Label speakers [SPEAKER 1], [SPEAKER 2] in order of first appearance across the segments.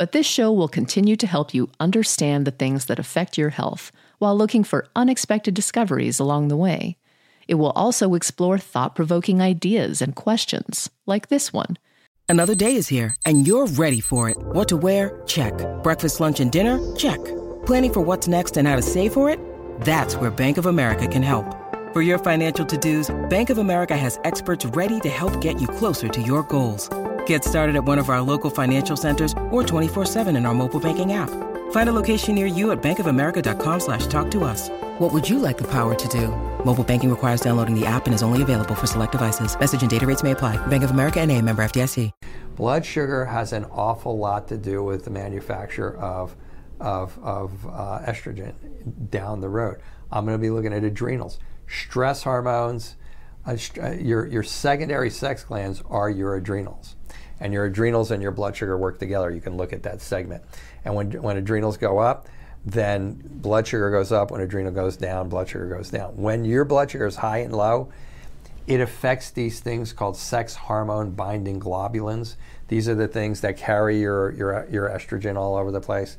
[SPEAKER 1] But this show will continue to help you understand the things that affect your health while looking for unexpected discoveries along the way. It will also explore thought provoking ideas and questions, like this one.
[SPEAKER 2] Another day is here, and you're ready for it. What to wear? Check. Breakfast, lunch, and dinner? Check. Planning for what's next and how to save for it? That's where Bank of America can help. For your financial to dos, Bank of America has experts ready to help get you closer to your goals. Get started at one of our local financial centers or 24-7 in our mobile banking app. Find a location near you at bankofamerica.com slash talk to us. What would you like the power to do? Mobile banking requires downloading the app and is only available for select devices. Message and data rates may apply. Bank of America and a member FDIC.
[SPEAKER 3] Blood sugar has an awful lot to do with the manufacture of, of, of uh, estrogen down the road. I'm going to be looking at adrenals. Stress hormones, uh, your, your secondary sex glands are your adrenals and your adrenals and your blood sugar work together. You can look at that segment. And when, when adrenals go up, then blood sugar goes up. When adrenal goes down, blood sugar goes down. When your blood sugar is high and low, it affects these things called sex hormone binding globulins. These are the things that carry your, your, your estrogen all over the place.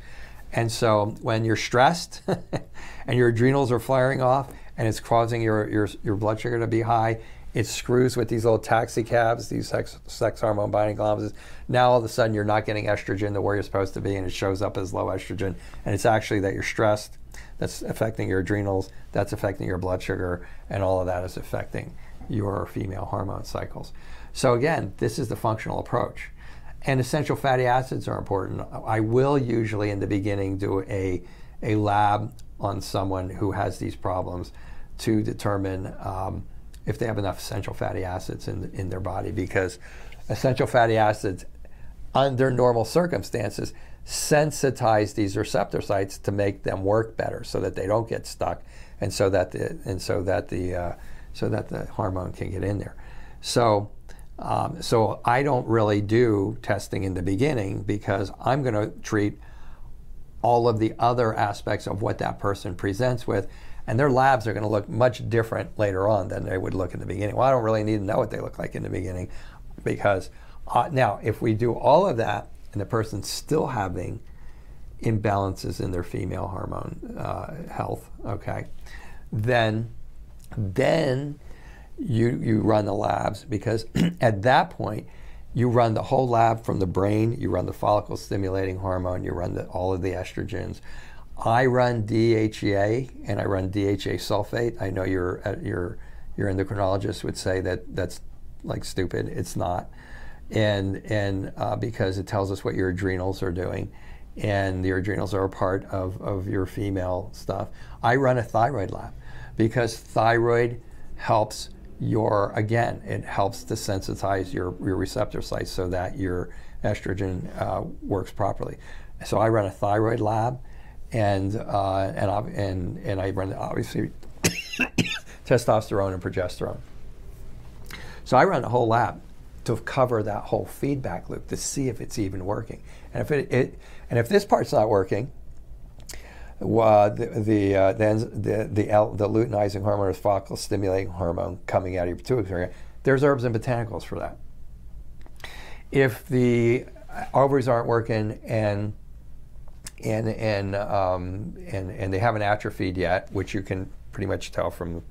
[SPEAKER 3] And so when you're stressed and your adrenals are firing off and it's causing your, your, your blood sugar to be high, it screws with these little taxi cabs, these sex, sex hormone binding globulins. Now all of a sudden you're not getting estrogen the where you're supposed to be, and it shows up as low estrogen. And it's actually that you're stressed. That's affecting your adrenals. That's affecting your blood sugar, and all of that is affecting your female hormone cycles. So again, this is the functional approach. And essential fatty acids are important. I will usually in the beginning do a, a lab on someone who has these problems to determine um, if they have enough essential fatty acids in, in their body because essential fatty acids under normal circumstances sensitize these receptor sites to make them work better so that they don't get stuck and so that the and so that the uh, so that the hormone can get in there. So um, so I don't really do testing in the beginning because I'm going to treat all of the other aspects of what that person presents with and their labs are going to look much different later on than they would look in the beginning. Well, I don't really need to know what they look like in the beginning because uh, now, if we do all of that and the person's still having imbalances in their female hormone uh, health, okay, then then you you run the labs because at that point you run the whole lab from the brain, you run the follicle stimulating hormone, you run the, all of the estrogens, I run DHEA and I run DHEA sulfate. I know your uh, your your endocrinologist would say that that's like stupid. It's not, and and uh, because it tells us what your adrenals are doing, and your adrenals are a part of of your female stuff. I run a thyroid lab because thyroid helps your again it helps to sensitize your your receptor sites so that your estrogen uh, works properly. So I run a thyroid lab and uh, and and and I run obviously testosterone and progesterone. So I run the whole lab to cover that whole feedback loop to see if it's even working, and if it, it and if this part's not working, uh, the the, uh, the the, L, the luteinizing hormone or follicle stimulating hormone coming out of your pituitary, there's herbs and botanicals for that. If the ovaries aren't working and and and um, and and they haven't atrophied yet, which you can pretty much tell from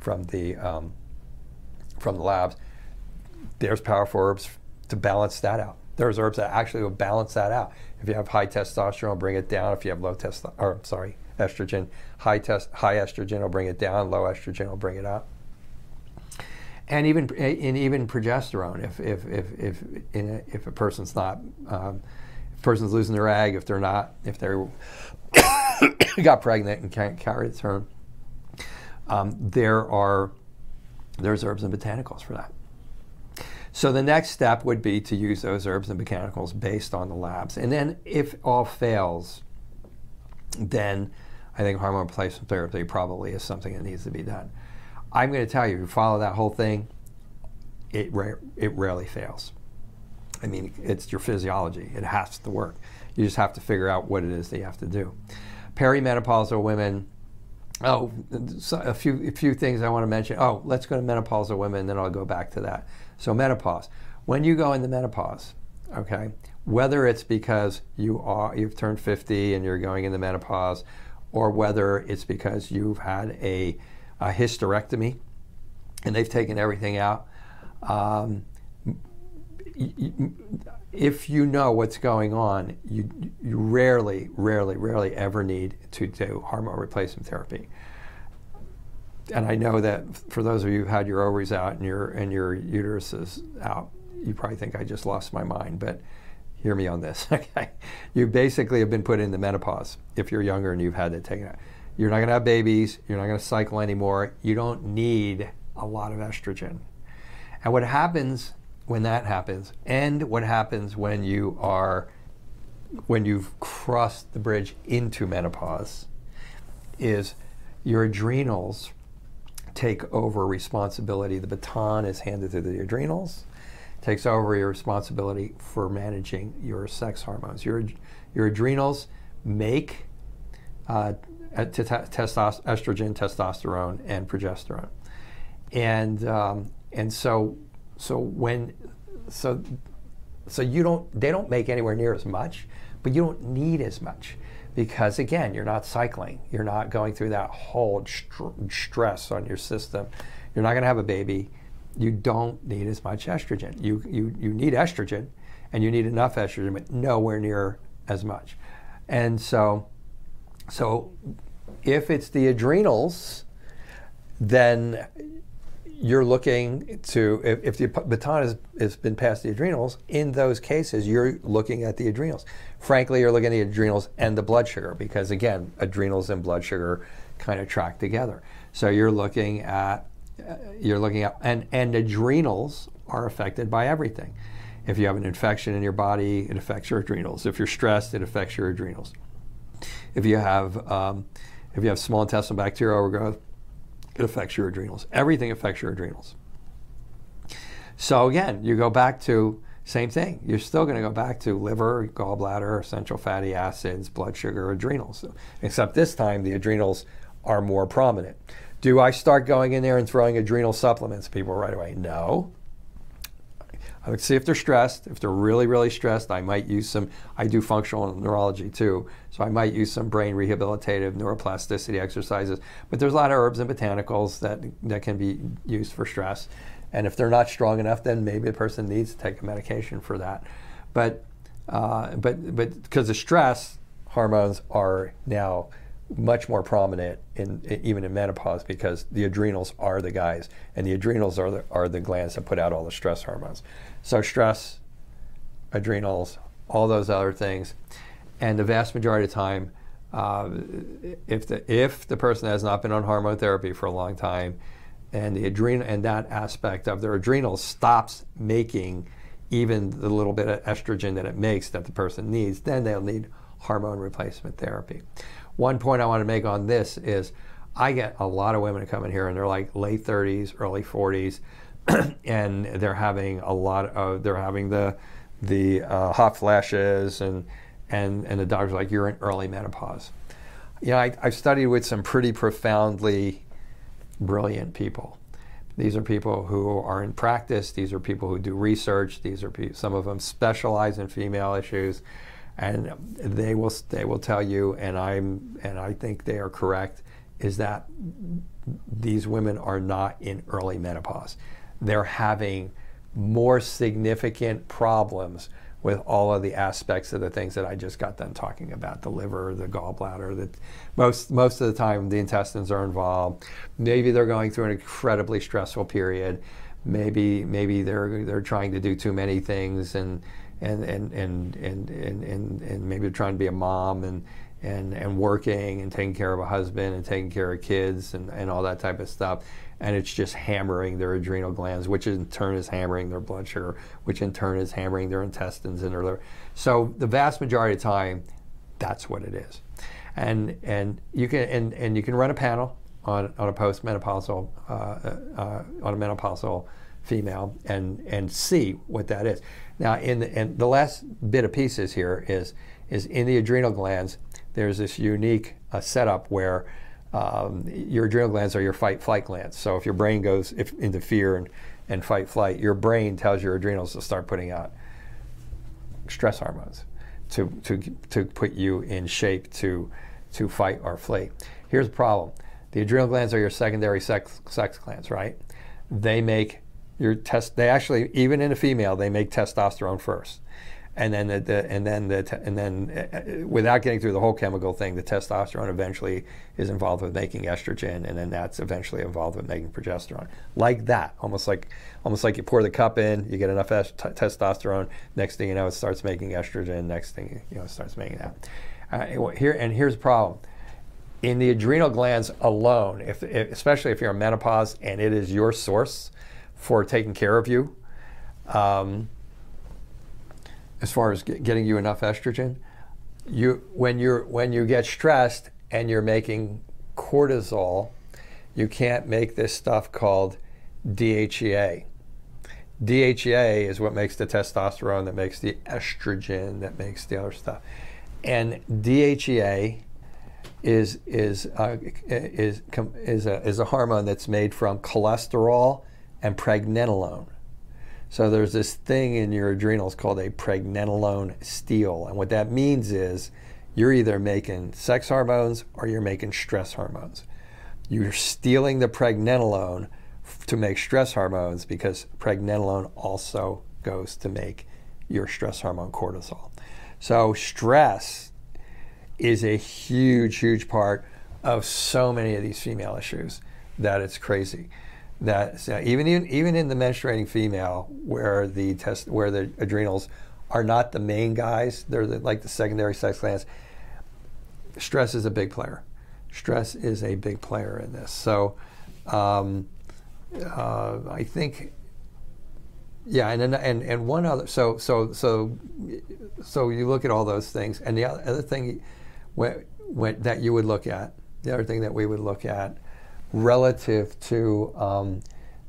[SPEAKER 3] from the um, from the labs. There's powerful herbs to balance that out. There's herbs that actually will balance that out. If you have high testosterone, bring it down. If you have low testosterone, or sorry, estrogen, high test, high estrogen will bring it down. Low estrogen will bring it up. And even and even progesterone, if if if if a, if a person's not um, person's losing their egg, if they're not, if they got pregnant and can't carry the term, um, there are there's herbs and botanicals for that. So the next step would be to use those herbs and botanicals based on the labs, and then if all fails, then I think hormone replacement therapy probably is something that needs to be done. I'm going to tell you, if you follow that whole thing, it ra- it rarely fails. I mean, it's your physiology. It has to work. You just have to figure out what it is that you have to do. Perimenopausal women. Oh, a few a few things I want to mention. Oh, let's go to menopausal women, then I'll go back to that. So menopause. When you go into menopause, okay, whether it's because you are you've turned 50 and you're going into menopause, or whether it's because you've had a, a hysterectomy and they've taken everything out. Um, if you know what's going on, you, you rarely, rarely, rarely ever need to do hormone replacement therapy. And I know that for those of you who had your ovaries out and your and your uterus is out, you probably think I just lost my mind, but hear me on this. Okay, you basically have been put into menopause if you're younger and you've had it taken out. You're not going to have babies. You're not going to cycle anymore. You don't need a lot of estrogen. And what happens when that happens, and what happens when you are when you've crossed the bridge into menopause, is your adrenals take over responsibility. The baton is handed to the adrenals, takes over your responsibility for managing your sex hormones. Your, your adrenals make uh, estrogen, testosterone, and progesterone. And, um, and so, so when, so, so you don't, they don't make anywhere near as much, but you don't need as much because again, you're not cycling. You're not going through that whole stress on your system. You're not going to have a baby. You don't need as much estrogen. You, you, you need estrogen and you need enough estrogen, but nowhere near as much. And so, so if it's the adrenals, then you're looking to, if, if the baton has, has been past the adrenals, in those cases, you're looking at the adrenals. Frankly, you're looking at the adrenals and the blood sugar because, again, adrenals and blood sugar kind of track together. So you're looking at, uh, you're looking at, and, and adrenals are affected by everything. If you have an infection in your body, it affects your adrenals. If you're stressed, it affects your adrenals. If you have, um, if you have small intestinal bacterial overgrowth, it affects your adrenals. Everything affects your adrenals. So again, you go back to same thing. You're still going to go back to liver, gallbladder, essential fatty acids, blood sugar, adrenals. Except this time the adrenals are more prominent. Do I start going in there and throwing adrenal supplements people right away? No. I see if they're stressed. If they're really, really stressed, I might use some. I do functional neurology too, so I might use some brain rehabilitative neuroplasticity exercises. But there's a lot of herbs and botanicals that that can be used for stress. And if they're not strong enough, then maybe the person needs to take a medication for that. But uh, but but because the stress hormones are now much more prominent in, in, even in menopause because the adrenals are the guys, and the adrenals are the, are the glands that put out all the stress hormones. So stress, adrenals, all those other things, and the vast majority of the time, uh, if the if the person has not been on hormone therapy for a long time, and the adrenal and that aspect of their adrenals stops making even the little bit of estrogen that it makes that the person needs, then they'll need hormone replacement therapy. One point I want to make on this is I get a lot of women come in here and they're like late 30s, early 40s, and they're having a lot of they're having the the uh, hot flashes and and and the doctor's like you're in early menopause. You know, I, I've studied with some pretty profoundly brilliant people. These are people who are in practice. These are people who do research. These are pe- some of them specialize in female issues, and they will they will tell you, and I'm and I think they are correct, is that these women are not in early menopause they're having more significant problems with all of the aspects of the things that I just got done talking about the liver, the gallbladder, that most most of the time the intestines are involved. Maybe they're going through an incredibly stressful period. Maybe maybe they're they're trying to do too many things and and and and and and, and, and maybe they're trying to be a mom and and, and working and taking care of a husband and taking care of kids and, and all that type of stuff and it's just hammering their adrenal glands, which in turn is hammering their blood sugar, which in turn is hammering their intestines and their liver. So the vast majority of time, that's what it is. And and you can and, and you can run a panel on, on a postmenopausal uh, uh, on a menopausal female and and see what that is. Now, in the, the last bit of pieces here is is in the adrenal glands. There's this unique uh, setup where um, your adrenal glands are your fight flight glands. So if your brain goes if, into fear and, and fight flight, your brain tells your adrenals to start putting out stress hormones to, to, to put you in shape to, to fight or flee. Here's the problem the adrenal glands are your secondary sex, sex glands, right? They make your test, they actually, even in a female, they make testosterone first and then the, the, and then the and then uh, without getting through the whole chemical thing, the testosterone eventually is involved with making estrogen, and then that's eventually involved with making progesterone. Like that, almost like almost like you pour the cup in, you get enough est- testosterone. Next thing you know, it starts making estrogen. Next thing you know, it starts making that. Uh, here and here's the problem. In the adrenal glands alone, if, if, especially if you're in menopause and it is your source for taking care of you, um, as far as get, getting you enough estrogen. You when you're when you get stressed and you're making cortisol, you can't make this stuff called DHEA. DHEA is what makes the testosterone, that makes the estrogen, that makes the other stuff. And DHEA is is uh, is is a, is a hormone that's made from cholesterol and pregnenolone. So there's this thing in your adrenals called a pregnenolone steal. And what that means is you're either making sex hormones or you're making stress hormones. You're stealing the pregnenolone to make stress hormones because pregnenolone also goes to make your stress hormone cortisol. So stress is a huge, huge part of so many of these female issues that it's crazy that even in, even in the menstruating female where the test where the adrenals are not the main guys they're the, like the secondary sex glands stress is a big player. Stress is a big player in this. So um, uh, I think yeah and, and and one other so so so so you look at all those things and the other thing when, when, that you would look at the other thing that we would look at relative to um,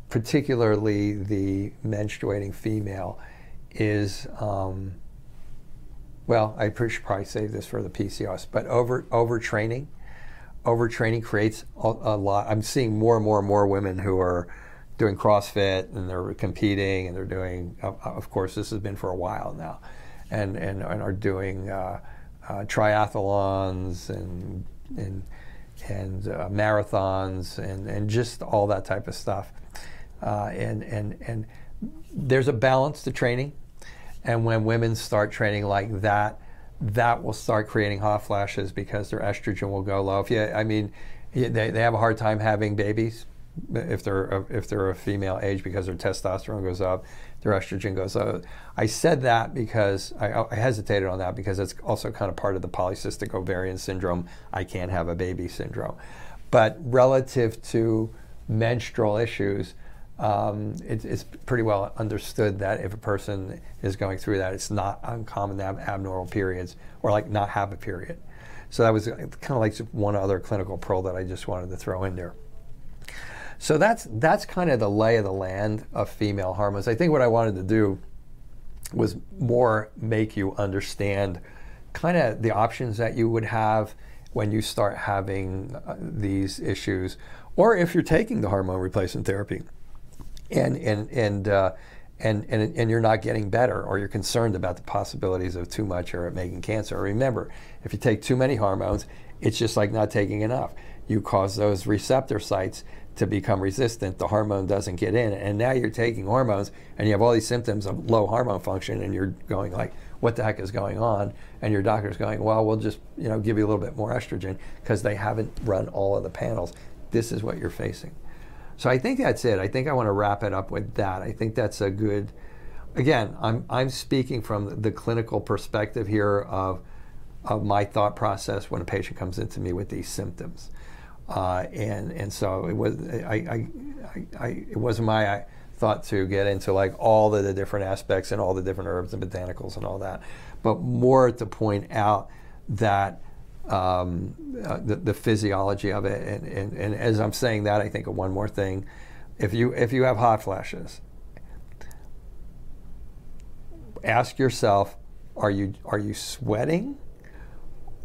[SPEAKER 3] particularly the menstruating female is um, well, I should probably save this for the PCOS, but over overtraining, overtraining creates a, a, lot. I'm seeing more and more and more women who are doing CrossFit and they're competing and they're doing. of course, this has been for a while now, and and, and are doing uh, uh, triathlons and and and uh, marathons and, and just all that type of stuff. Uh, and, and, and there's a balance to training. And when women start training like that, that will start creating hot flashes because their estrogen will go low. If you, I mean, they, they have a hard time having babies if they're a, if they're a female age because their testosterone goes up, their estrogen goes up. I said that because I, I, hesitated on that because it's also kind of part of the polycystic ovarian syndrome. I can't have a baby syndrome, but relative to menstrual issues. Um, it, it's pretty well understood that if a person is going through that, it's not uncommon to have abnormal periods or like not have a period. So that was kind of like one other clinical pearl that I just wanted to throw in there. So that's that's kind of the lay of the land of female hormones. I think what I wanted to do was more make you understand kind of the options that you would have when you start having uh, these issues, or if you're taking the hormone replacement therapy, and and and uh, and, and, and you're not getting better, or you're concerned about the possibilities of too much or making cancer. Remember, if you take too many hormones, it's just like not taking enough. You cause those receptor sites to become resistant, the hormone doesn't get in. And now you're taking hormones and you have all these symptoms of low hormone function and you're going like, what the heck is going on? And your doctor's going, well, we'll just, you know, give you a little bit more estrogen because they haven't run all of the panels. This is what you're facing. So I think that's it. I think I want to wrap it up with that. I think that's a good, again, I'm, I'm speaking from the clinical perspective here of, of my thought process when a patient comes into me with these symptoms. Uh, and and so it was I, I, I, it wasn't my thought to get into like all of the different aspects and all the different herbs and botanicals and all that, but more to point out that um, uh, the, the, physiology of it. And, and, and as I'm saying that, I think of one more thing. If you if you have hot flashes, ask yourself, are you are you sweating?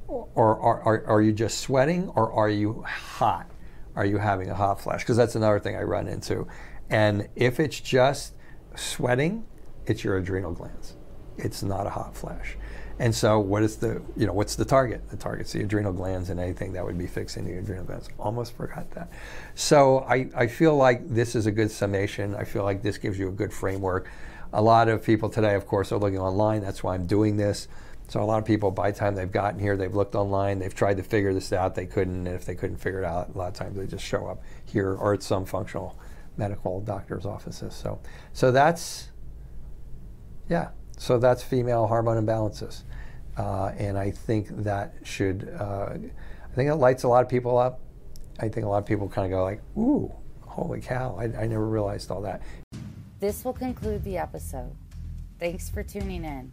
[SPEAKER 3] Or are, are, are you just sweating or are you hot? Are you having a hot flash? Because that's another thing I run into. And if it's just sweating, it's your adrenal glands. It's not a hot flash. And so, what is the you know what's the target? The target's the adrenal glands, and anything that would be fixing the adrenal glands. Almost forgot that. So I, I feel like this is a good summation. I feel like this gives you a good framework. A lot of people today, of course, are looking online. That's why I'm doing this. So a lot of people, by the time they've gotten here, they've looked online, they've tried to figure this out, they couldn't, and if they couldn't figure it out, a lot of times they just show up here or at some functional medical doctor's offices. So, so that's, yeah, so that's female hormone imbalances, uh, and I think that should, uh, I think it lights a lot of people up. I think a lot of people kind of go like, "Ooh, holy cow! I, I never realized all that."
[SPEAKER 4] This will conclude the episode. Thanks for tuning in.